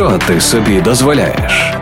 Що ти собі дозволяєш?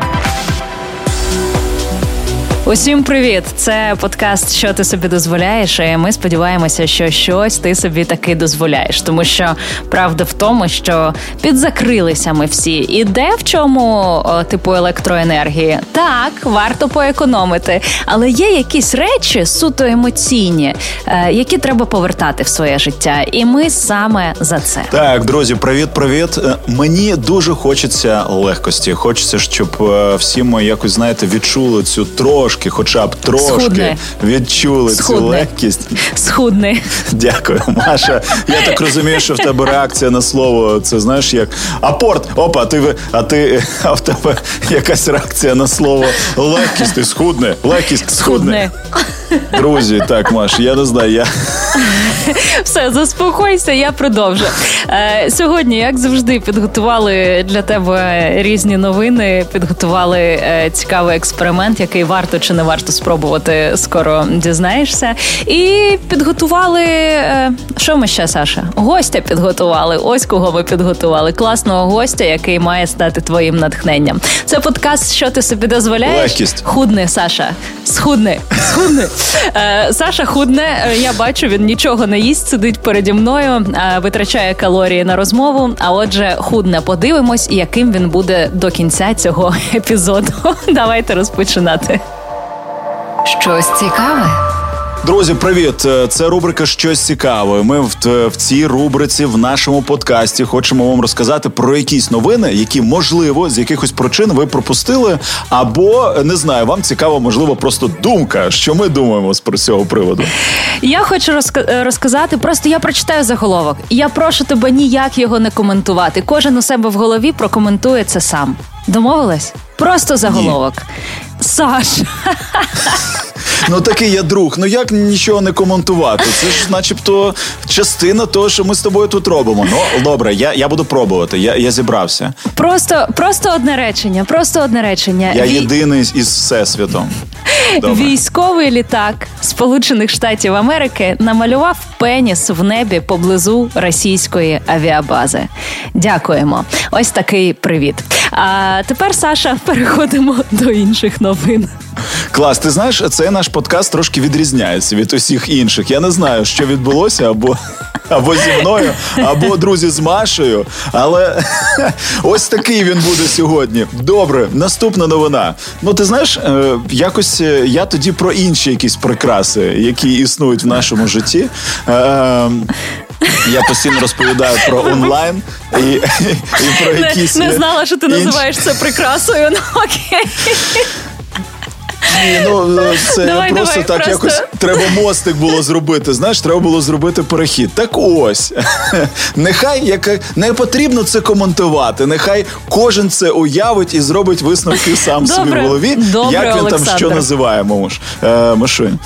Усім привіт! Це подкаст, що ти собі дозволяєш. І Ми сподіваємося, що щось ти собі таки дозволяєш, тому що правда в тому, що підзакрилися ми всі. І де в чому о, типу електроенергії? Так, варто поекономити, але є якісь речі суто емоційні, е, які треба повертати в своє життя. І ми саме за це. Так, друзі, привіт, привіт. Е, Мені дуже хочеться легкості. Хочеться, щоб е, всі ми якось знаєте відчули цю трошки, хоча б трошки Схудне. відчули цю легкість. Схудни. Дякую, Маша. Я так розумію, що в тебе реакція на слово. Це знаєш як апорт. Опа, ти а ти а в тебе якась реакція на слово легкість. Ти схудне, легкість схудне. Схудни. Друзі, так, Маш, я не знаю. Я Все, заспокойся, я продовжу. Е, сьогодні, як завжди, підготували для тебе різні новини, підготували е, цікавий експеримент, який варто чи не варто спробувати, скоро дізнаєшся. І підготували. е, що ми ще, Саша? Гостя підготували. Ось кого ми підготували. Класного гостя, який має стати твоїм натхненням. Це подкаст, що ти собі дозволяєш? Легкість. Худне, Саша. Схудне. Схудне. Е, Саша худне. Е, Я бачу, він нічого не їсть, сидить переді мною, витрачає калорії на розмову. А отже, худне. Подивимось, яким він буде до кінця цього епізоду. Давайте розпочинати. Щось цікаве. Друзі, привіт! Е, Це рубрика Щось цікаве. Ми в, в цій рубриці в нашому подкасті хочемо вам розказати про якісь новини, які можливо з якихось причин ви пропустили, або не знаю, вам цікава, можливо, просто думка, що ми думаємо з про цього приводу. Я хочу розка- е, розказати. Просто я прочитаю заголовок. І Я прошу тебе ніяк його не коментувати. Кожен у себе в голові прокоментує це сам. Домовилась? Просто заголовок. Саш, Ну такий я друг. Ну як нічого не коментувати? Це ж, начебто, частина того, що ми з тобою тут робимо. Ну добре, я, я буду пробувати. Я, я зібрався. просто, просто одне речення. Просто одне речення. Я Ві- єдиний із всесвітом. Добре. Військовий літак Сполучених Штатів Америки намалював пеніс в небі поблизу російської авіабази. Дякуємо. Ось такий привіт. А тепер, Саша, переходимо до інших новин. Клас, ти знаєш, цей наш подкаст трошки відрізняється від усіх інших. Я не знаю, що відбулося або. Або зі мною, або друзі з Машею. Але ось такий він буде сьогодні. Добре, наступна новина. Ну, ти знаєш, е, якось е, я тоді про інші якісь прикраси, які існують в нашому житті. Е, Я постійно розповідаю про онлайн і, і про якісь не знала, що ти інші- називаєш це прикрасою. Ну окей. Ні, ну це Давай, просто давай, так просто- якось треба мостик було зробити. Знаєш, треба було зробити перехід. Так ось нехай яка не потрібно це коментувати. Нехай кожен це уявить і зробить висновки сам собі Добре, в голові. добре, як він там що Олександр. називає, муж е, Мишунь.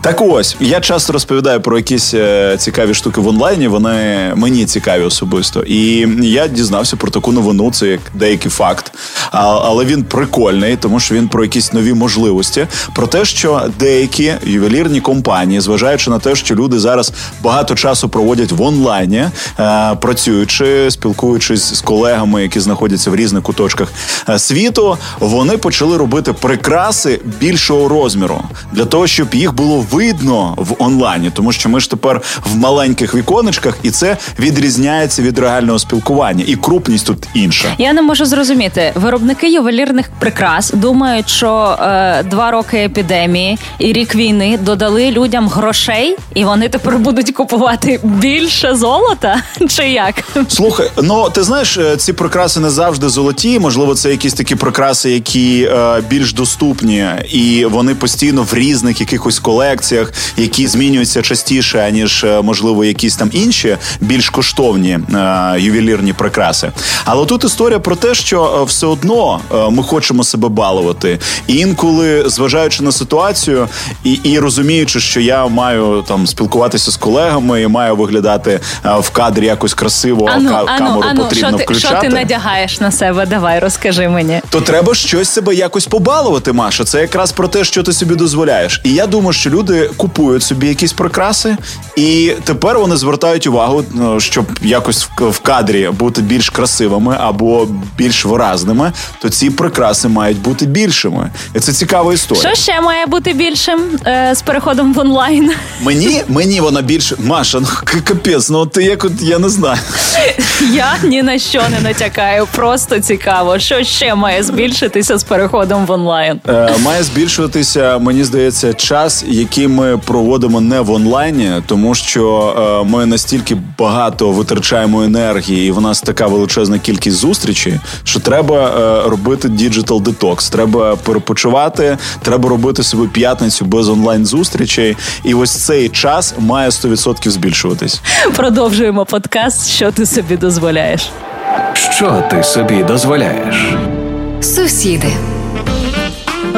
Так ось я часто розповідаю про якісь е, цікаві штуки в онлайні. Вони мені цікаві особисто. І я дізнався про таку новину. Це як деякий факт, а, але він прикольний, тому що він про якісь нові можливості. Про те, що деякі ювелірні компанії, зважаючи на те, що люди зараз багато часу проводять в онлайні, е, працюючи, спілкуючись з колегами, які знаходяться в різних куточках е, світу, вони почали робити прикраси більшого розміру для того, щоб їх було видно в онлайні, тому що ми ж тепер в маленьких віконечках, і це відрізняється від реального спілкування, і крупність тут інша. Я не можу зрозуміти. Виробники ювелірних прикрас думають, що е, два роки епідемії і рік війни додали людям грошей, і вони тепер будуть купувати більше золота. Чи як? Слухай, ну ти знаєш, е, ці прикраси не завжди золоті. Можливо, це якісь такі прикраси, які е, більш доступні, і вони постійно в різних якихось колекціях, які змінюються частіше, аніж е, можливо якісь там інші більш коштовні е, ювелірні прикраси. Але тут історія про те, що е, все одно ми хочемо себе балувати. І інколи зважаючи на ситуацію і і розуміючи, що я маю там спілкуватися з колегами і маю виглядати в кадрі якось красиво, ану, а камеру ану, потрібно що ти, включати. Що ти надягаєш на себе? Давай розкажи мені. То треба щось себе якось побалувати, Маша. Це якраз про те, що ти собі дозволяєш. І я думаю, що люди купують собі якісь прикраси, і тепер вони звертають увагу, ну, щоб якось в кадрі бути більш красивими або більш виразними, то ці прикраси мають бути більшими. І це цікава історія. Що ще має бути більшим е, з переходом в онлайн? Мені мені вона більше. Маша, ну капець, ну ти як от я не знаю. Я ні на що не натякаю. Просто цікаво, що ще має збільшитися з переходом в онлайн. Е, Має збільшуватися, мені здається, час, який ми проводимо не в онлайні, тому що е, ми настільки багато витрачаємо енергії, і в нас така величезна кількість зустрічей, що треба е, робити digital detox. Треба перепочивати, треба робити собі п'ятницю без онлайн зустрічей. І ось цей час має 100% збільшуватись. Продовжуємо подкаст. Що ти собі дозволяєш? Що ти собі дозволяєш? Сусіди.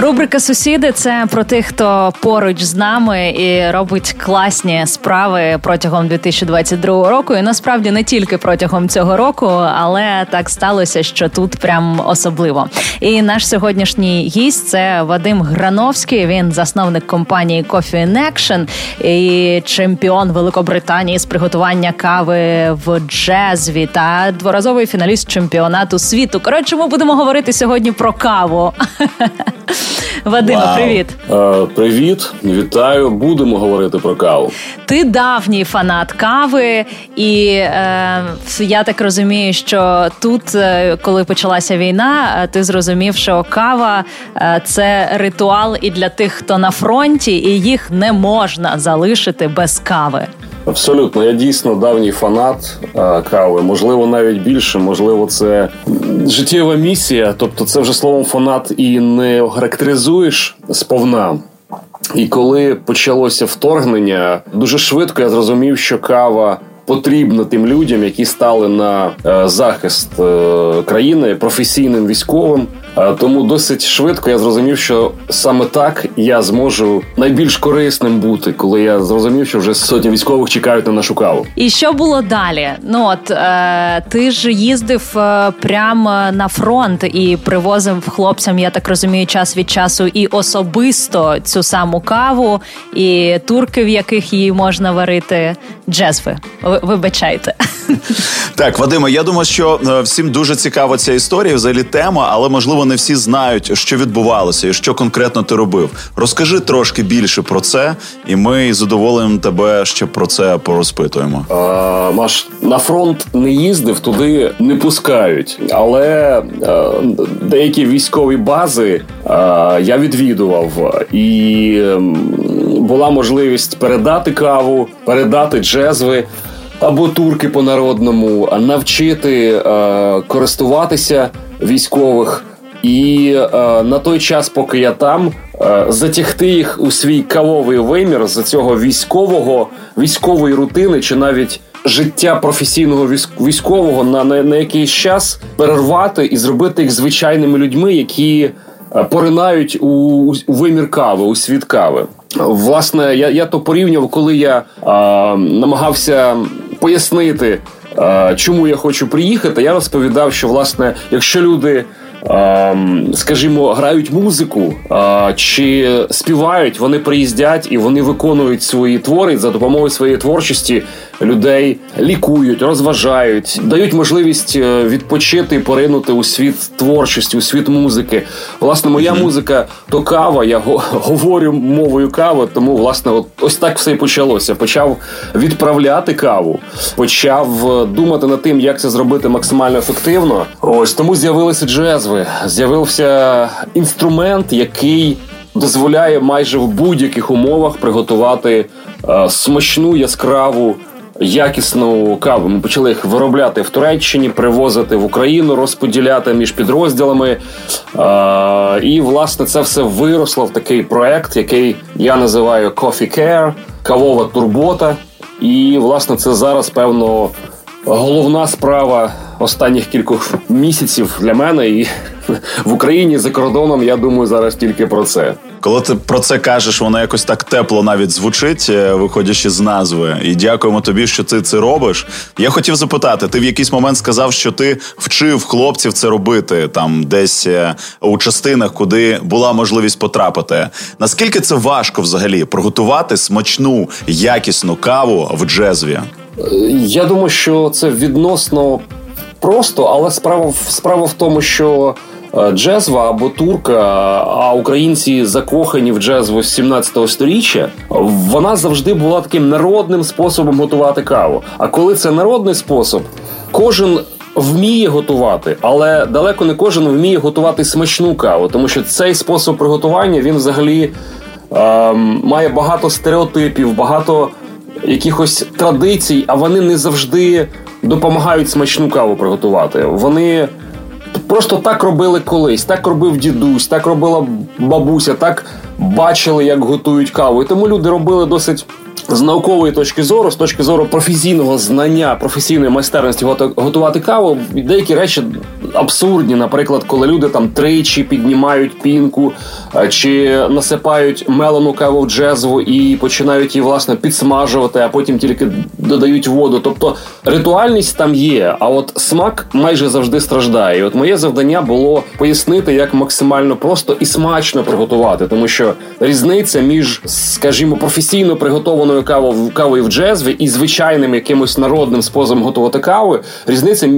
Рубрика Сусіди це про тих, хто поруч з нами і робить класні справи протягом 2022 року. І насправді не тільки протягом цього року, але так сталося, що тут прям особливо. І наш сьогоднішній гість це Вадим Грановський. Він засновник компанії Coffee in Action і чемпіон Великобританії з приготування кави в джезві та дворазовий фіналіст чемпіонату світу. Коротше, ми будемо говорити сьогодні про каву. Вадима, Вау. привіт. Е, привіт, вітаю. Будемо говорити про каву. Ти давній фанат кави, і е, я так розумію, що тут, е, коли почалася війна, е, ти зрозумів, що кава е, це ритуал і для тих, хто на фронті, і їх не можна залишити без кави. Абсолютно, я дійсно давній фанат е, кави. Можливо, навіть більше. Можливо, це життєва місія. Тобто, це вже словом фанат і не охарактеризуєш сповна. І коли почалося вторгнення, дуже швидко я зрозумів, що кава потрібна тим людям, які стали на е, захист е, країни професійним військовим. Е, Тому досить швидко я зрозумів, що саме так я зможу найбільш корисним бути, коли я зрозумів, що вже сотні військових чекають на нашу каву. І що було далі? Ну от е, ти ж їздив е, прямо на фронт і привозив хлопцям, я так розумію, час від часу і особисто цю саму каву, і турки, в яких її можна варити, джезви. Вибачайте. Так, Вадиме, я думаю, що е, всім дуже цікава ця історія, взагалі тема, але можливо не всі знають, що відбувалося і що конкретно ти робив. Розкажи трошки більше про це, і ми з задоволенням тебе ще про це порозпитуємо. Е, Маш на фронт не їздив, туди не пускають. Але е, деякі військові бази е, я відвідував, і ем, була можливість передати каву, передати джезви. Або турки по народному, навчити е, користуватися військових, і е, на той час, поки я там, е, затягти їх у свій кавовий вимір з цього військового військової рутини, чи навіть життя професійного військ- військового на, на, на якийсь час перервати і зробити їх звичайними людьми, які е, поринають у, у вимір кави, у світ кави. Власне, я, я то порівнював, коли я е, намагався пояснити, е, чому я хочу приїхати. Я розповідав, що власне, якщо люди. Скажімо, грають музику чи співають, вони приїздять і вони виконують свої твори за допомогою своєї творчості людей лікують, розважають, дають можливість е, відпочити і поринути у світ творчості, у світ музики. Власне, моя музика то кава. Я говорю мовою кави, тому власне, от ось так все і почалося. Почав відправляти каву, почав е, думати над тим, як це зробити максимально ефективно. Ось тому з'явилися джезви, з'явився інструмент, який дозволяє майже в будь-яких умовах приготувати е, смачну яскраву. Якісну каву ми почали їх виробляти в Туреччині, привозити в Україну, розподіляти між підрозділами. І власне це все виросло в такий проект, який я називаю Coffee Care, кавова турбота. І власне це зараз певно головна справа останніх кількох місяців для мене і в Україні за кордоном. Я думаю, зараз тільки про це. Коли ти про це кажеш, воно якось так тепло навіть звучить, е, виходячи з назви. І дякуємо тобі, що ти це робиш. Я хотів запитати: ти в якийсь момент сказав, що ти вчив хлопців це робити там, десь е, у частинах, куди була можливість потрапити. Наскільки це важко взагалі приготувати смачну якісну каву в джезві? Я думаю, що це відносно просто, але справа справа в тому, що е, джезва або турка, а українці закохані в джезву з 17 століття, вона завжди була таким народним способом готувати каву. А коли це народний спосіб, кожен. Вміє готувати, але далеко не кожен вміє готувати смачну каву, тому що цей спосіб приготування він взагалі ем, має багато стереотипів, багато якихось традицій, а вони не завжди допомагають смачну каву приготувати. Вони просто так робили колись, так робив дідусь, так робила бабуся, так бачили, як готують каву. І тому люди робили досить з наукової точки зору, з точки зору професійного знання, професійної майстерності готувати каву, деякі речі абсурдні. Наприклад, коли люди там тричі піднімають пінку е, чи насипають мелену каву в джезву і починають її власне підсмажувати, а потім тільки додають воду. Тобто ритуальність там є, а от смак майже завжди страждає. І От моє завдання було пояснити, як максимально просто і смачно приготувати, тому що різниця між, скажімо, професійно приготованою звичайною кавою кавою в джезві і звичайним якимось народним способом готувати каву, різниця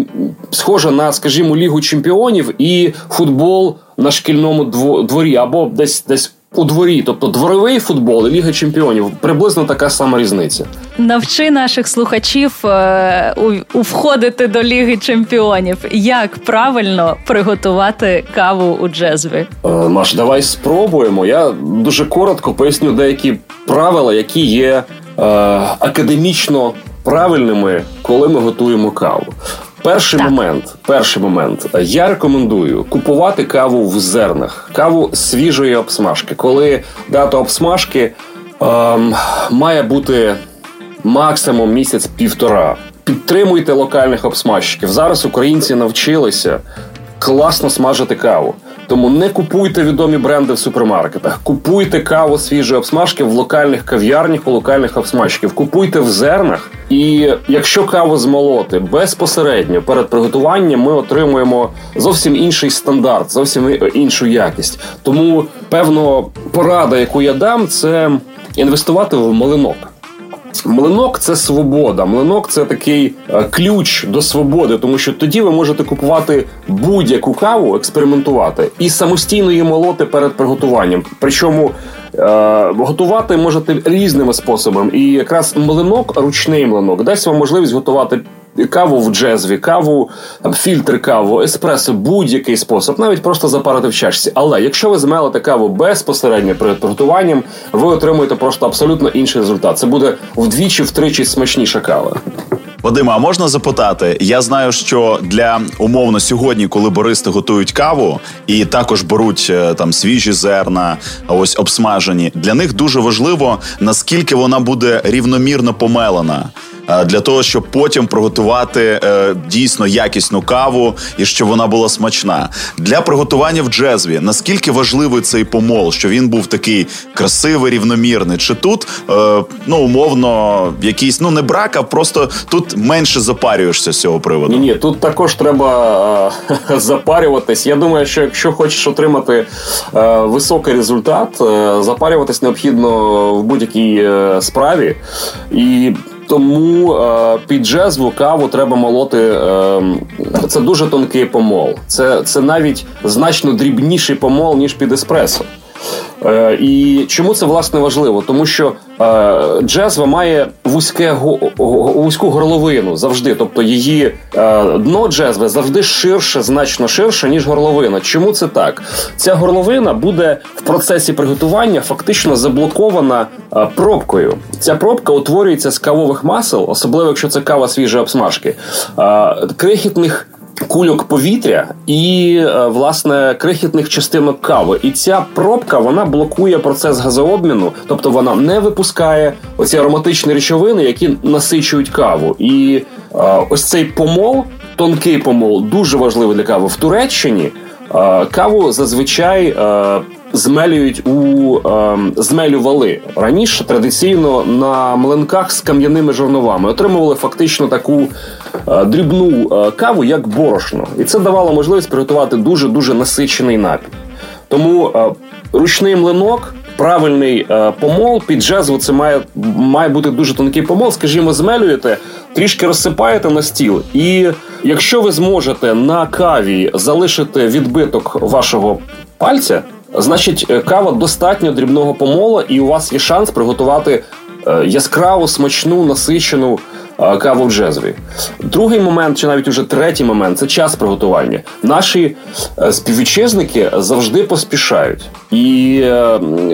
схожа на, скажімо, лігу чемпіонів і футбол на шкільному дворі або десь десь. У дворі, тобто дворовий футбол і Ліга Чемпіонів, приблизно така сама різниця. Навчи наших слухачів е, у, у входити до Ліги Чемпіонів. Як правильно приготувати каву у джезві? Е, Маш, давай спробуємо. Я дуже коротко поясню деякі правила, які є е, академічно правильними, коли ми готуємо каву. Перший так. момент. Перший момент. Я рекомендую купувати каву в зернах, каву свіжої обсмажки. Коли дата обсмажки ем, має бути максимум місяць-півтора. Підтримуйте локальних обсмажчиків. Зараз українці навчилися класно смажити каву. Тому не купуйте відомі бренди в супермаркетах, купуйте каву свіжої обсмажки в локальних кав'ярнях у локальних обсмажків. Купуйте в зернах. І якщо каву змолоти безпосередньо перед приготуванням, ми отримуємо зовсім інший стандарт, зовсім іншу якість. Тому певно порада, яку я дам, це інвестувати в малинок. Млинок це свобода. Млинок це такий е, ключ до свободи, тому що тоді ви можете купувати будь-яку каву, експериментувати і самостійно її молоти перед приготуванням. Причому е, готувати можете різними способами. І якраз млинок, ручний млинок, дасть вам можливість готувати каву в джезві, каву, там, фільтр каву, еспресо, будь-який спосіб, навіть просто запарити в чашці. Але якщо ви змелите каву безпосередньо перед приготуванням, ви отримуєте просто абсолютно інший результат. Це буде вдвічі-втричі смачніша кава. Вадима, а можна запитати? Я знаю, що для умовно сьогодні, коли бористи готують каву і також беруть е, там свіжі зерна, ось обсмажені. Для них дуже важливо наскільки вона буде рівномірно помелена. Е, для того, щоб потім приготувати е, дійсно якісну каву і щоб вона була смачна. Для приготування в джезві наскільки важливий цей помол, що він був такий красивий, рівномірний? Чи тут е, ну умовно якийсь ну не брак, а просто тут менше запарюєшся з цього приводу? Ні, ні, тут також треба запарюватись. Я думаю, що якщо хочеш отримати високий результат, запарюватись необхідно в будь-якій справі і. Тому е, під джезву каву треба молоти. Е, це дуже тонкий помол. Це це навіть значно дрібніший помол, ніж під еспресо. Е, І чому це власне важливо? Тому що е, джезва має вузьке вузьку горловину завжди. Тобто її е, дно джезви завжди ширше, значно ширше, ніж горловина. Чому це так? Ця горловина буде в процесі приготування фактично заблокована пробкою. Ця пробка утворюється з кавових масел, особливо якщо це кава свіжої обсмажки, крихітних кульок повітря і е, власне крихітних частинок кави. І ця пробка вона блокує процес газообміну, тобто вона не випускає оці ароматичні речовини, які насичують каву. І е, ось цей помол, тонкий помол, дуже важливий для кави в Туреччині. Каву зазвичай змелюють у е, змелювали раніше традиційно на млинках з кам'яними жорновами. Отримували фактично таку е, дрібну е, каву, як борошно, і це давало можливість приготувати дуже дуже насичений напій. Тому е, ручний млинок. Правильний е, помол під джезву це має має бути дуже тонкий помол. Скажімо, змелюєте, трішки розсипаєте на стіл. І якщо ви зможете на каві залишити відбиток вашого пальця, Значить, е, кава достатньо дрібного помола, і у вас є шанс приготувати е, яскраву, смачну, насичену е, каву в джезві. Другий момент, чи навіть уже третій момент це час приготування. Наші співвітчизники завжди поспішають. І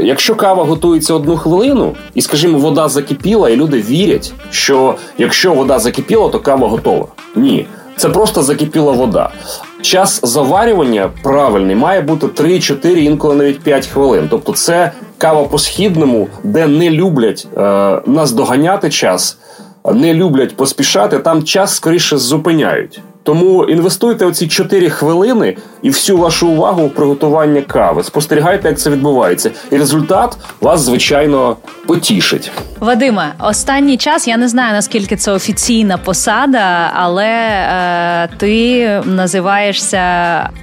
якщо кава готується одну хвилину, і, скажімо, вода закипіла, і люди вірять, що якщо вода закипіла, то кава готова. Ні. Це просто закипіла вода. Час заварювання правильний має бути 3-4, інколи навіть 5 хвилин. Тобто, це кава по східному, де не люблять е, нас час, не люблять поспішати. Там час скоріше зупиняють. Тому інвестуйте оці 4 хвилини і всю вашу увагу в приготування кави. Спостерігайте, як це відбувається, і результат вас звичайно потішить. Вадиме, останній час я не знаю наскільки це офіційна посада, але е, ти називаєшся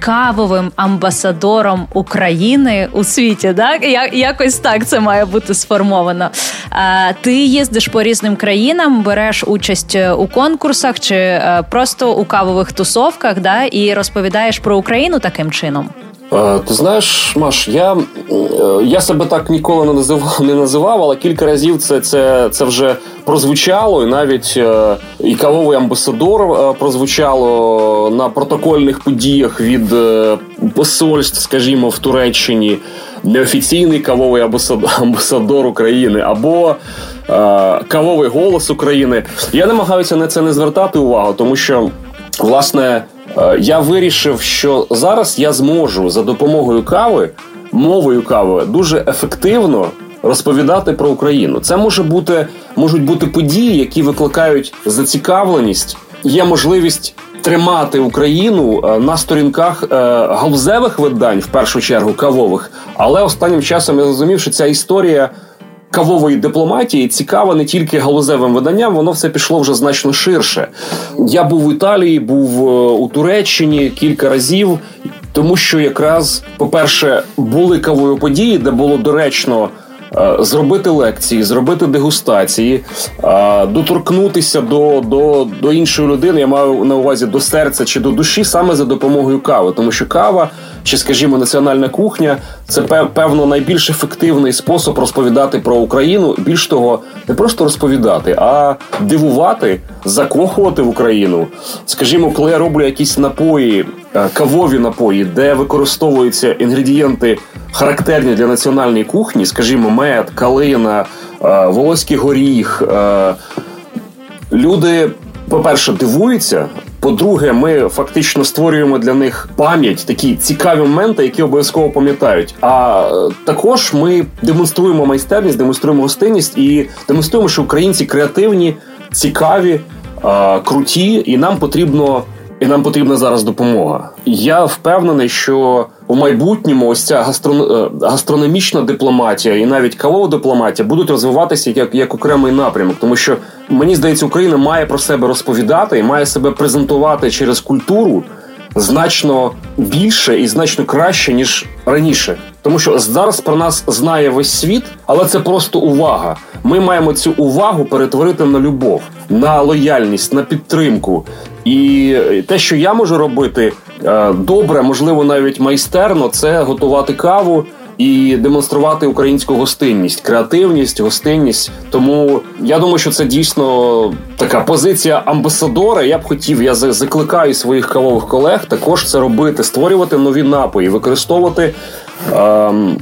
кавовим амбасадором України у світі. Так Я, якось так це має бути сформовано. Е, ти їздиш по різним країнам, береш участь у конкурсах чи е, просто у кавових тусовках, да, і розповідаєш про Україну таким чином. Е, ти знаєш, Маш, я е, я себе так ніколи не називав, не називав, але кілька разів це це, це вже прозвучало, і навіть е, і кавовий амбасадор прозвучало на протокольних подіях від посольств, скажімо, в Туреччині, неофіційний кавовий амбасадор України або кавовий голос України. Я намагаюся на це не звертати увагу, тому що власне. Е, я вирішив, що зараз я зможу за допомогою кави, мовою кави, дуже ефективно розповідати про Україну. Це може бути можуть бути події, які викликають зацікавленість. Є можливість тримати Україну е, на сторінках е, галузевих видань, в першу чергу кавових. Але останнім часом я зрозумів, що ця історія кавової дипломатії цікава не тільки галузевим виданням, воно все пішло вже значно ширше. Я був в Італії, був е, у Туреччині кілька разів, тому що якраз, по-перше, були кавові події, де було доречно. Е, зробити лекції, зробити дегустації, е, доторкнутися до до, до іншої людини, я маю на увазі до серця чи до душі саме за допомогою кави, тому що кава чи, скажімо, національна кухня це певно найбільш ефективний спосіб розповідати про Україну. Більш того, не просто розповідати, а дивувати, закохувати в Україну. Скажімо, коли я роблю якісь напої, е, кавові напої, де використовуються інгредієнти характерні для національної кухні, скажімо, мед, калина, е, волоський горіх. Е, люди, по-перше, дивуються. По-друге, ми фактично створюємо для них пам'ять, такі цікаві моменти, які обов'язково пам'ятають. А е, також ми демонструємо майстерність, демонструємо гостинність і демонструємо, що українці креативні, цікаві, круті, і нам потрібно і нам потрібна зараз допомога. Я впевнений, що у майбутньому ось ця гастрон... Е, гастрономічна дипломатія і навіть кавова дипломатія будуть розвиватися як як окремий напрямок, тому що мені здається, Україна має про себе розповідати і має себе презентувати через культуру значно більше і значно краще ніж раніше. Тому що зараз про нас знає весь світ, але це просто увага. Ми маємо цю увагу перетворити на любов, на лояльність, на підтримку. І те, що я можу робити е, добре, можливо, навіть майстерно, це готувати каву. І демонструвати українську гостинність, креативність, гостинність. Тому я думаю, що це дійсно така позиція амбасадора. Я б хотів, я закликаю своїх кавових колег також це робити, створювати нові напої, використовувати ем,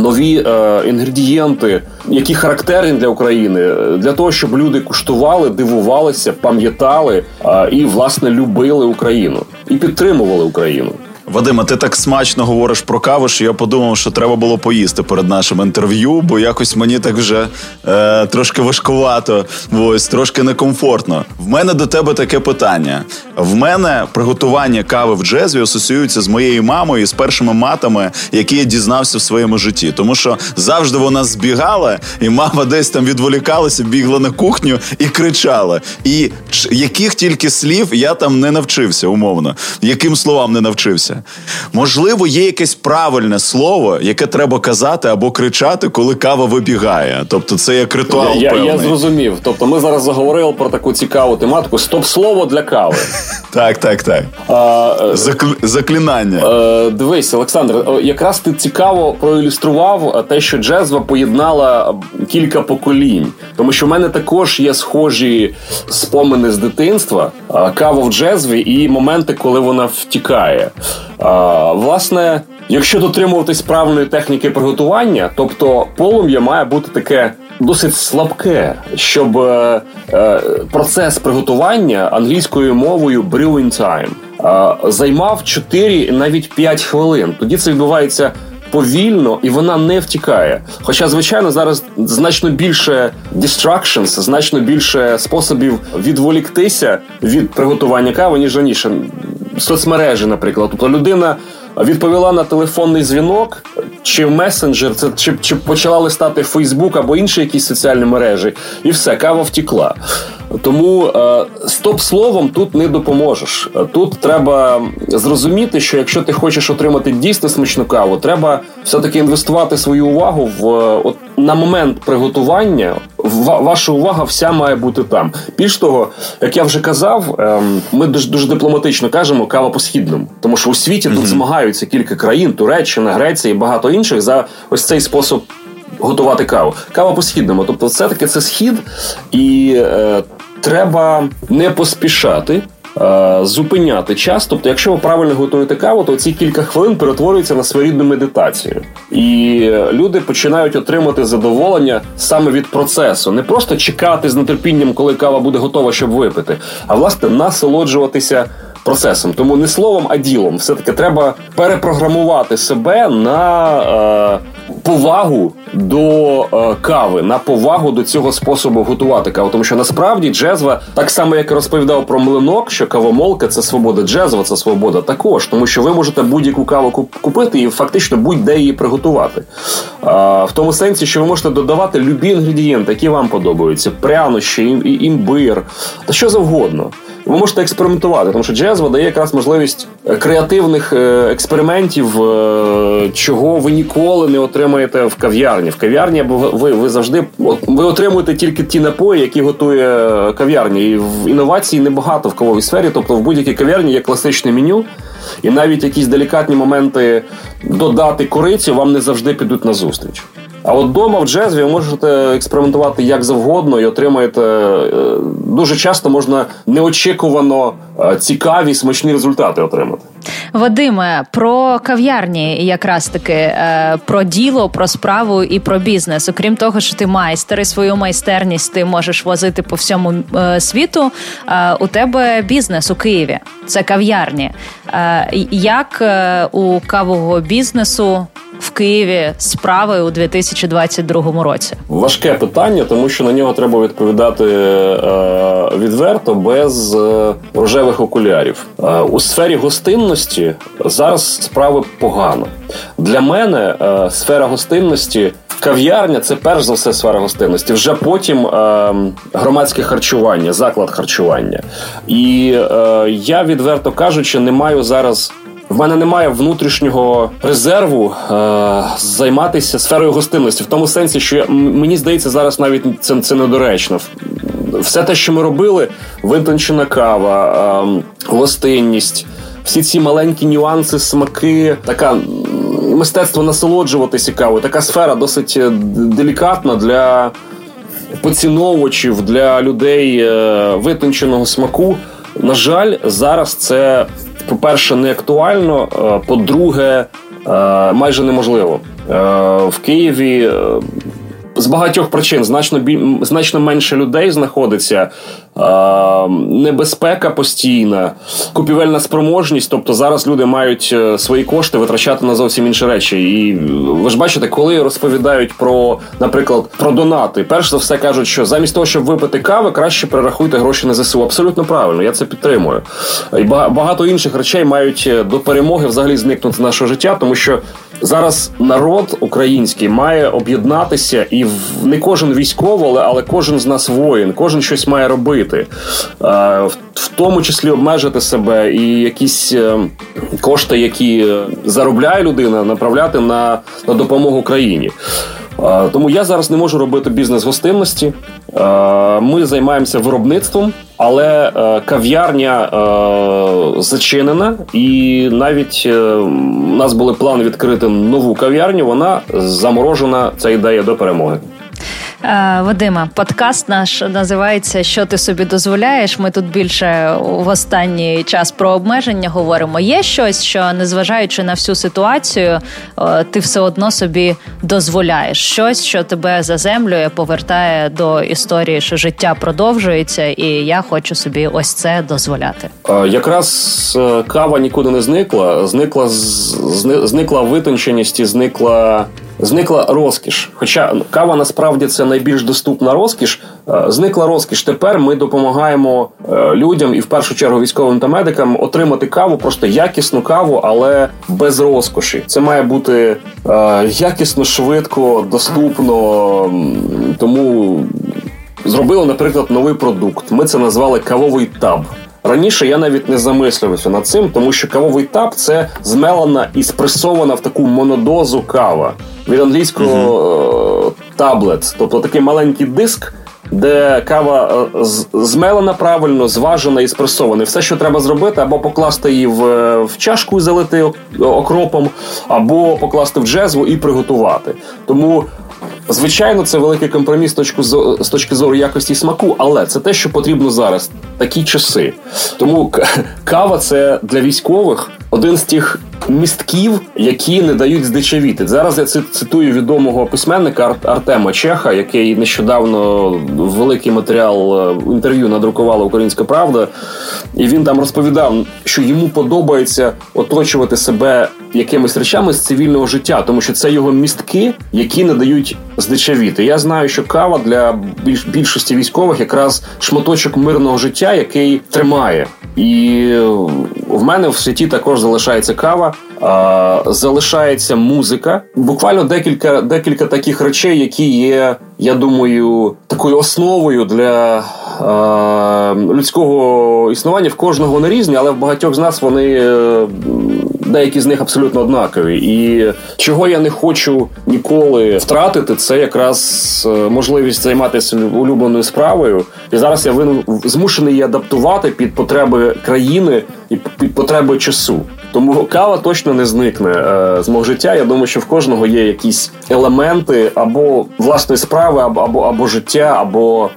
нові е, інгредієнти, які характерні для України, для того, щоб люди куштували, дивувалися, пам'ятали е, і власне любили Україну і підтримували Україну. Вадима, ти так смачно говориш про каву, що я подумав, що треба було поїсти перед нашим інтерв'ю, бо якось мені так вже е, трошки важкувато, ось трошки некомфортно. В мене до тебе таке питання. В мене приготування кави в джезві асоціюється з моєю мамою і з першими матами, які я дізнався в своєму житті. Тому що завжди вона збігала, і мама десь там відволікалася, бігла на кухню і кричала. І яких тільки слів я там не навчився, умовно, яким словам не навчився. Можливо, є якесь правильне слово, яке треба казати або кричати, коли кава вибігає. Тобто, це як ритуал. Я я, я зрозумів. Тобто, ми зараз заговорили про таку цікаву тематику. Стоп слово для кави. Так, так, так. А, Закл... Заклинання. Е, Дивись, Олександр, якраз ти цікаво проілюстрував те, що джезва поєднала кілька поколінь, тому що в мене також є схожі спомини з дитинства, кава в джезві і моменти, коли вона втікає. Власне, якщо дотримуватись правильної техніки приготування, тобто полум'я має бути таке. Досить слабке, щоб е, е, процес приготування англійською мовою brewing time е, займав 4, навіть 5 хвилин. Тоді це відбувається повільно і вона не втікає. Хоча, звичайно, зараз значно більше distractions, значно більше способів відволіктися від приготування кави, ніж раніше. Соцмережі, наприклад, тобто людина відповіла на телефонний дзвінок, чи месенджер, це чи, чи почала листати Фейсбук або інші якісь соціальні мережі, і все, кава втікла. Тому е, стоп-словом тут не допоможеш. Тут треба зрозуміти, що якщо ти хочеш отримати дійсно смачну каву, треба все-таки інвестувати свою увагу в от на момент приготування. Ваша увага вся має бути там. Більш того, як я вже казав, ем, ми дуже дуже дипломатично кажемо кава по східному, тому що у світі mm-hmm. тут змагаються кілька країн: Туреччина, Греція і багато інших за ось цей спосіб. Готувати каву. Кава по східному. Тобто, все-таки це схід, і е, треба не поспішати. Е, зупиняти час, тобто, якщо ви правильно готуєте каву, то ці кілька хвилин перетворюються на своєрідну медитацію, і люди починають отримати задоволення саме від процесу, не просто чекати з нетерпінням, коли кава буде готова, щоб випити, а власне насолоджуватися процесом. Тому не словом, а ділом. Все таки треба перепрограмувати себе на е, повагу до е, кави, на повагу до цього способу готувати каву. Тому що насправді джезва, так само як і розповідав про млинок, що кавомолка це свобода, джезва це свобода також, тому що ви можете будь-яку каву купити і фактично будь-де її приготувати. Е, в тому сенсі, що ви можете додавати любі інгредієнти, які вам подобаються: прянощі, імбир та що завгодно. Ви можете експериментувати, тому що джезва дає якраз можливість е, креативних е, експериментів, е, чого ви ніколи не отримаєте в кав'ярні. В кав'ярні ви ви завжди ви отримуєте тільки ті напої, які готує кав'ярня. І в інновації небагато в кавовій сфері, тобто в будь-якій кав'ярні є класичне меню. І навіть якісь делікатні моменти додати корицю вам не завжди підуть на зустріч. А от вдома в джезві ви можете експериментувати як завгодно і отримаєте е, дуже часто можна неочікувано е, цікаві смачні результати отримати. Вадиме, про кав'ярні, якраз таки е, про діло, про справу і про бізнес. Окрім того, що ти майстер і свою майстерність ти можеш возити по всьому світу. У тебе бізнес у Києві. Це кав'ярні. Як у кавового бізнесу в Києві справи у 2022 році? Важке питання, тому що на нього треба відповідати е, відверто без е, рожевих окулярів. Е, у сфері гостинності зараз справи погано. Для мене сфера гостинності. Кав'ярня це перш за все сфера гостинності. Вже потім е, громадське харчування, заклад харчування. І е, я відверто кажучи, не маю зараз в мене немає внутрішнього резерву е, займатися сферою гостинності в тому сенсі, що мені здається, зараз навіть це це недоречно. Все те, що ми робили, витончена кава, е, гостинність, всі ці маленькі нюанси, смаки, така мистецтво насолоджуватися кавою, така сфера досить е, делікатна для поціновувачів, для людей е, витонченого смаку. На жаль, зараз це по-перше, не актуально. Е, по-друге, е, майже неможливо. Е, в Києві з багатьох причин значно бі... значно менше людей знаходиться. Небезпека постійна, купівельна спроможність. Тобто зараз люди мають е, свої кошти витрачати на зовсім інші речі. І ви ж бачите, коли розповідають про, наприклад, про донати, перш за все кажуть, що замість того, щоб випити кави, краще перерахуйте гроші на ЗСУ. Абсолютно правильно, я це підтримую. І багато інших речей мають е, до перемоги взагалі зникнути з нашого життя, тому що зараз народ український має об'єднатися, і не кожен військовий, але, кожен з нас воїн, кожен щось має робити, в тому числі обмежити себе і якісь е, кошти, які заробляє людина, направляти на, на допомогу країні. Тому я зараз не можу робити бізнес гостинності. Ми займаємося виробництвом, але е, кав'ярня е, зачинена, і навіть е, у нас були плани відкрити нову кав'ярню. Вона заморожена ця ідея до перемоги. Е, Вадима, подкаст наш називається Що ти собі дозволяєш? Ми тут більше в останній час про обмеження говоримо. Є щось, що незважаючи на всю ситуацію, е, ти все одно собі дозволяєш щось, що тебе заземлює, повертає до історії, що життя продовжується, і я хочу собі ось це дозволяти. Е, якраз кава нікуди не зникла. Зникла зникла витонченість і зникла зникла розкіш. Хоча кава насправді це найбільш доступна розкіш. Е, зникла розкіш. Тепер ми допомагаємо е, людям і в першу чергу військовим та медикам отримати каву, просто якісну каву, але без розкоші. Це має бути е, якісно, швидко, доступно. Тому зробили, наприклад, новий продукт. Ми це назвали кавовий таб. Раніше я навіть не замислювався над цим, тому що кавовий тап це змелена і спресована в таку монодозу кава від англійського таблет, тобто такий маленький диск. Де кава е, змелена правильно, зважена і спресована. Все, що треба зробити, або покласти її в в чашку і залити окропом, або покласти в джезву і приготувати. Тому Звичайно, це великий компроміс зору, з точки зору якості смаку, але це те, що потрібно зараз. Такі часи. Тому кава це для військових один з тих містків, які не дають здичавіти. Зараз я цитую відомого письменника Артема Чеха, який нещодавно великий матеріал е, інтерв'ю надрукувала Українська Правда, і він там розповідав, що йому подобається оточувати себе якимись речами з цивільного життя, тому що це його містки, які не дають здичавіти. Я знаю, що кава для більшості військових якраз шматочок мирного життя, який тримає. І в мене в світі також залишається кава, залишається музика. Буквально декілька декілька таких речей, які є, я думаю, такою основою для людського існування. В кожного на різні, але в багатьох з нас вони е, деякі з них абсолютно однакові. І чого я не хочу ніколи втратити, це якраз е, можливість займатися улюбленою справою. І зараз я вину змушений її адаптувати під потреби країни і під потреби часу. Тому кава точно не зникне е, з мого життя. Я думаю, що в кожного є якісь елементи або власної справи, або, або життя, або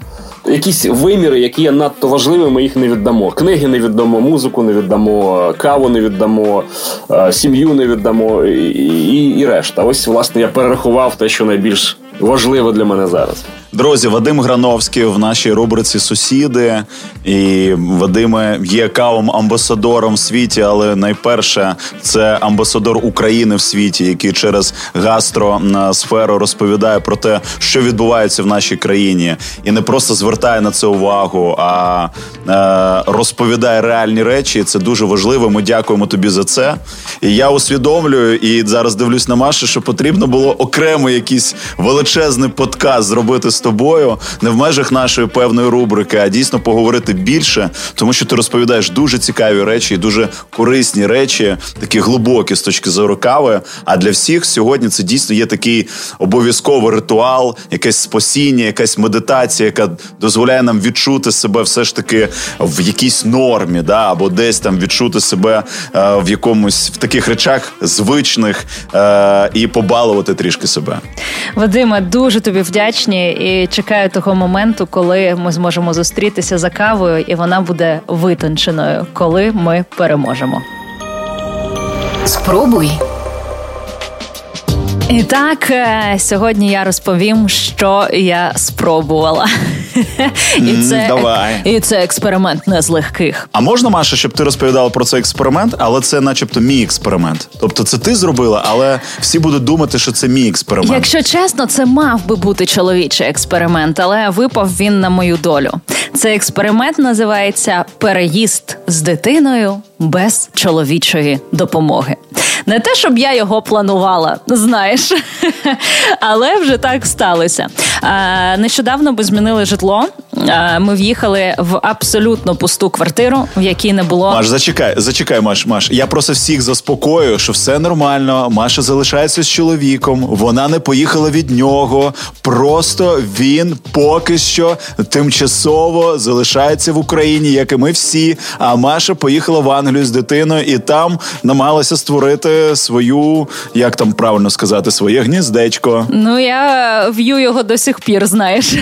якісь виміри, які є надто важливими, ми їх не віддамо. Книги не віддамо, музику не віддамо, каву не віддамо, е, сім'ю не віддамо і, і, і решта. Ось, власне, я перерахував те, що найбільш важливе для мене зараз. Друзі, Вадим Грановський в нашій рубриці Сусіди. І Вадиме є кавом амбасадором в світі, але найперше це амбасадор України в світі, який через гастросферу розповідає про те, що відбувається в нашій країні, і не просто звертає на це увагу, а е, розповідає реальні речі. Це дуже важливо. Ми дякуємо тобі за це. І я усвідомлюю і зараз дивлюсь на Машу, що потрібно було окремо якийсь величезний подкаст зробити з тобою, не в межах нашої певної рубрики, а дійсно поговорити більше, тому що ти розповідаєш дуже цікаві речі і дуже корисні речі, такі глибокі з точки зору кави. А для всіх сьогодні це дійсно є такий обов'язковий ритуал, якесь спасіння, якась медитація, яка дозволяє нам відчути себе все ж таки в якійсь нормі, да, або десь там відчути себе е, в якомусь в таких речах звичних е, і побалувати трішки себе. Вадиме, дуже тобі вдячні і чекаю того моменту, коли ми зможемо зустрітися за кавою, і вона буде витонченою, коли ми переможемо. Спробуй. І так, е, сьогодні я розповім, що я спробувала. І це давай. і це експеримент не з легких. А можна, Маша, щоб ти розповідала про цей експеримент, але це, начебто, мій експеримент. Тобто, це ти зробила, але всі будуть думати, що це мій експеримент. Якщо чесно, це мав би бути чоловічий експеримент, але випав він на мою долю. Цей експеримент називається Переїзд з дитиною без чоловічої допомоги. Не те, щоб я його планувала, знаєш, але вже так сталося. Нещодавно ми змінили житло. Ми в'їхали в абсолютно пусту квартиру, в якій не було. Маш, зачекай, зачекай, Маш, Маш. Я просто всіх заспокою, що все нормально. Маша залишається з чоловіком. Вона не поїхала від нього. Просто він поки що тимчасово залишається в Україні, як і ми всі. А Маша поїхала в Англію з дитиною і там намагалася створити свою, як там правильно сказати, своє гніздечко. Ну я в'ю його до сих пір, знаєш.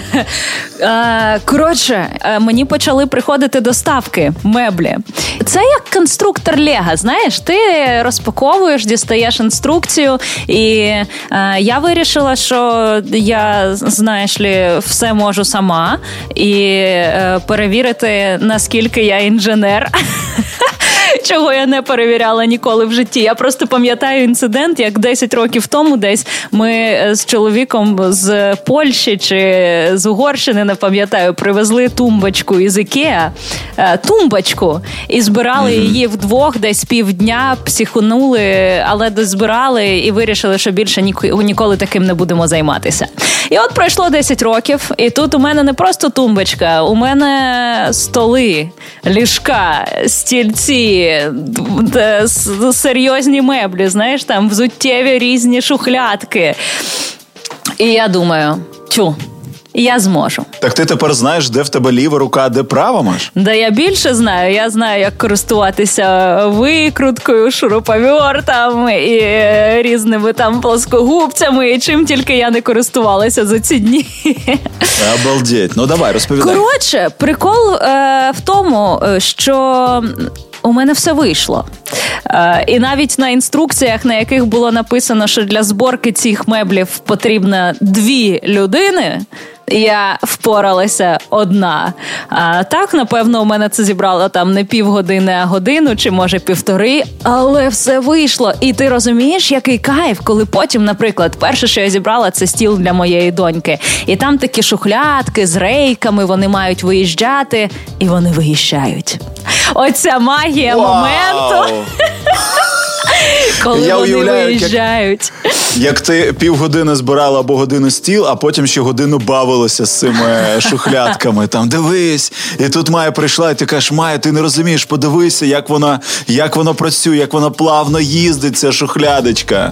Коротше, е, мені почали приходити доставки меблі. Це як конструктор Лего, знаєш, ти розпаковуєш, дістаєш інструкцію, і е, я вирішила, що я, знаєш лі, все можу сама і е, перевірити, наскільки я інженер. чого я не перевіряла ніколи в житті. Я просто пам'ятаю інцидент, як 10 років тому, десь ми е, з чоловіком з Польщі чи з Угорщини, не пам'ятаю, привезли тумбочку із Ікеа, е, тумбочку, і збирали її вдвох, десь півдня, психонули, але дозбирали і вирішили, що більше ніколи таким не будемо займатися. І от пройшло 10 років, і тут у мене не просто тумбочка, у мене столи, ліжка, стільці серйозні меблі, знаєш, там взуттєві різні шухлядки. І я думаю, чу. Я зможу. Так ти тепер знаєш, де в тебе ліва рука, де права маш? Да я більше знаю. Я знаю, як користуватися викруткою, шуруповертом і е, різними там плоскогубцями, і чим тільки я не користувалася за ці дні. Обалдеть. Ну давай розповідай. Коротше, прикол е, в тому, е, що у мене все вийшло. Е, І навіть на інструкціях, на яких було написано, що для зборки цих меблів потрібно дві людини я впоралася одна. А так, напевно, у мене це зібрало там не півгодини, а годину, чи може півтори, але все вийшло. І ти розумієш, який кайф, коли потім, наприклад, перше, що я зібрала, це стіл для моєї доньки. І там такі шухлядки з рейками, вони мають виїжджати, і вони виїжджають. Оця магія Вау! моменту. Коли я вони уявляю, виїжджають. Як, як ти півгодини збирала або годину стіл, а потім ще годину бавилася з цими шухлядками. Там дивись, і тут Майя прийшла, і ти кажеш, Майя, ти не розумієш, подивися, як вона як воно працює, як вона плавно їздить, ця шухлядочка.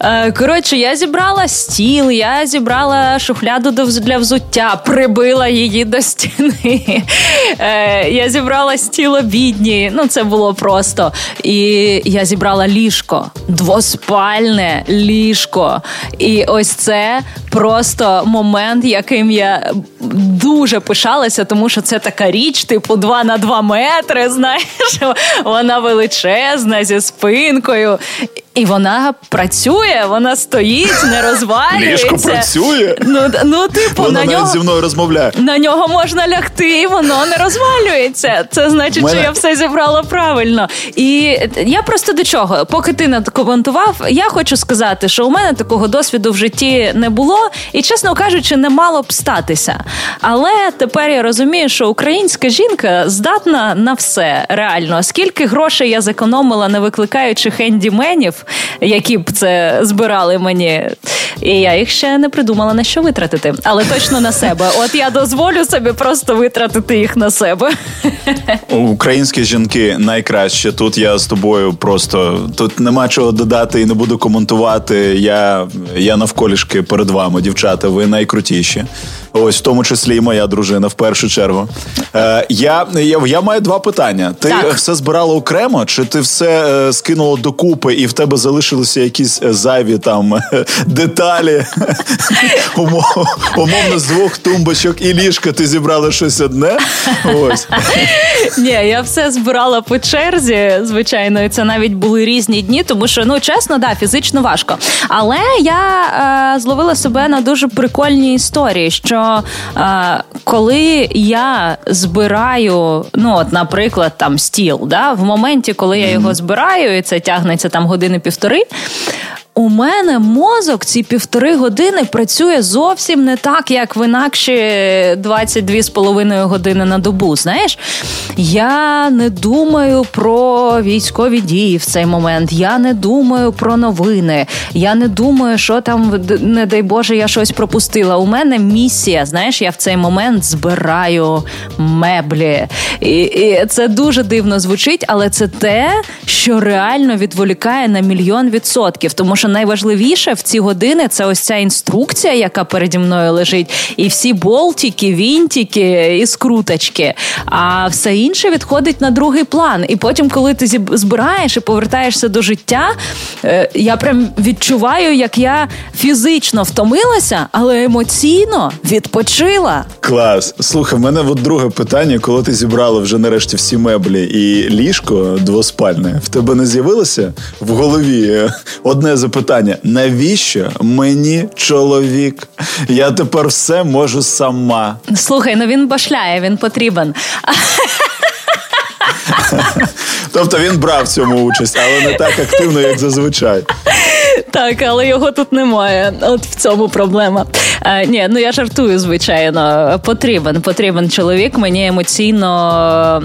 Е, коротше, я зібрала стіл, я зібрала шухляду для взуття, прибила її до стіни. Е, я зібрала стіл обідні. Ну, це було просто. І я зібрала ліжко, двоспальне ліжко. І ось це просто момент, яким я дуже пишалася, тому що це така річ, типу 2 на 2 метри. Знаєш, вона величезна зі спинкою. І вона працює, вона стоїть, не розвалюється. Ліжко працює. Ну ну типу вона на навіть нього зі мною розмовляє. На нього можна лягти, і воно не розвалюється. Це значить, Мене... що я все зібрала правильно. І я просто до чого, поки ти надкоментував, я хочу сказати, що у мене такого досвіду в житті не було, і чесно кажучи, не мало б статися. Але тепер я розумію, що українська жінка здатна на все реально. Скільки грошей я зекономила, не викликаючи хендіменів які б це збирали мені. І я їх ще не придумала на що витратити, але точно на себе. От я дозволю собі просто витратити їх на себе. Українські жінки найкраще. Тут я з тобою просто тут нема чого додати і не буду коментувати. Я я навколішки перед вами, дівчата. Ви найкрутіші. Ось в тому числі і моя дружина в першу чергу. Е, Я я, я маю два питання. Ти Так. все збирала окремо, чи ти все е, скинула докупи, і в тебе залишилися якісь е, зайві там е, деталі? Умовно, з двох тумбочок і ліжка ти зібрала щось одне. Ось. Ні, я все збирала по черзі, звичайно, і це навіть були різні дні, тому що ну чесно, да, фізично важко. Але я е, зловила себе на дуже прикольній історії, що е, коли я збираю, ну от, наприклад, там стіл, да, в моменті, коли я його збираю, і це тягнеться там години-півтори. У мене мозок ці півтори години працює зовсім не так, як в інакші 22 з половиною години на добу. Знаєш, я не думаю про військові дії в цей момент. Я не думаю про новини. Я не думаю, що там, не дай Боже, я щось пропустила. У мене місія. Знаєш, я в цей момент збираю меблі. І, і це дуже дивно звучить, але це те, що реально відволікає на мільйон відсотків. Тому що найважливіше в ці години це ось ця інструкція, яка переді мною лежить, і всі болтики, вінтики і скруточки. А все інше відходить на другий план. І потім, коли ти збираєш і повертаєшся до життя, е, я прям відчуваю, як я фізично втомилася, але емоційно відпочила. Клас. Слухай, в мене от друге питання, коли ти зібрала вже нарешті всі меблі і ліжко двоспальне, в тебе не з'явилося в голові е, одне запитання: навіщо мені чоловік? Я тепер все можу сама. Слухай, ну він башляє, він потрібен. Тобто він брав в цьому участь, але не так активно, як зазвичай. Так, але його тут немає. От в цьому проблема. Е, ні, ну я жартую, звичайно. Потрібен, потрібен чоловік. Мені емоційно.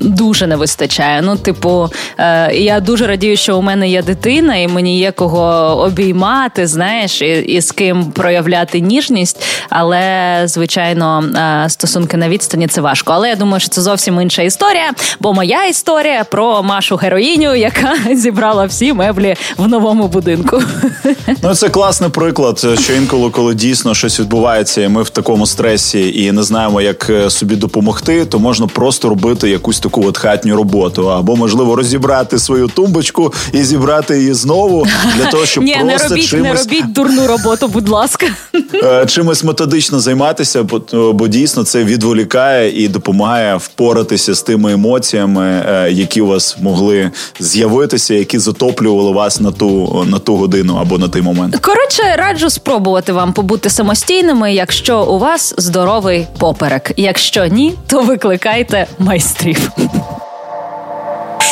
Дуже не вистачає. Ну, типу, е, я дуже радію, що у мене є дитина, і мені є кого обіймати, знаєш, і, і з ким проявляти ніжність. Але, звичайно, е, стосунки на відстані це важко. Але я думаю, що це зовсім інша історія. Бо моя історія про Машу героїню, яка зібрала всі меблі в новому будинку. Ну, це класний приклад, що інколи, коли дійсно щось відбувається, і ми в такому стресі і не знаємо, як е, собі допомогти, то можна просто робити якусь таку от хатню роботу, або можливо розібрати свою тумбочку і зібрати її знову для того, щоб Ні, не робіть, чимось не робіть дурну роботу, будь ласка. е, чимось методично займатися, бо, бо дійсно це відволікає і допомагає впоратися з тими емоціями, е, які у вас могли з'явитися, які затоплювали вас на ту на ту годину або на той момент. Коротше, раджу спробувати вам побути самостійними, якщо у вас здоровий поперек. Якщо ні, то викликайте майстрів.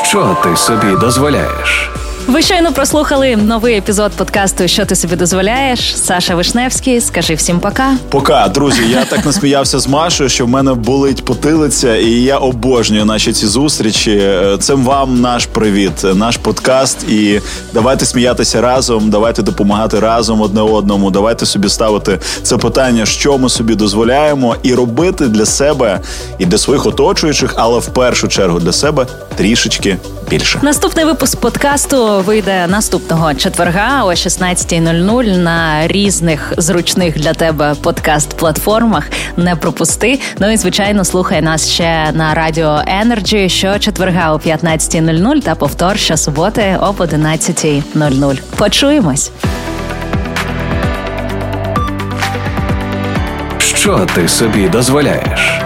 Що ти собі дозволяєш? Ви щойно прослухали новий епізод подкасту Що ти собі дозволяєш? Саша Вишневський. Скажи всім пока. Пока, друзі, я так насміявся з Машою, що в мене болить потилиця, і я обожнюю наші ці зустрічі. Це вам наш привіт, наш подкаст. І давайте сміятися разом, давайте допомагати разом одне одному. Давайте собі ставити це питання, що ми собі дозволяємо, і робити для себе і для своїх оточуючих, але в першу чергу для себе трішечки більше. Наступний випуск подкасту вийде наступного четверга о 16.00 на різних зручних для тебе подкаст-платформах. Не пропусти. Ну і звичайно, слухай нас ще на радіо Energy щочетверга о 15.00 та повтор щосуботи об 11.00. Почуємось. Що ти собі дозволяєш?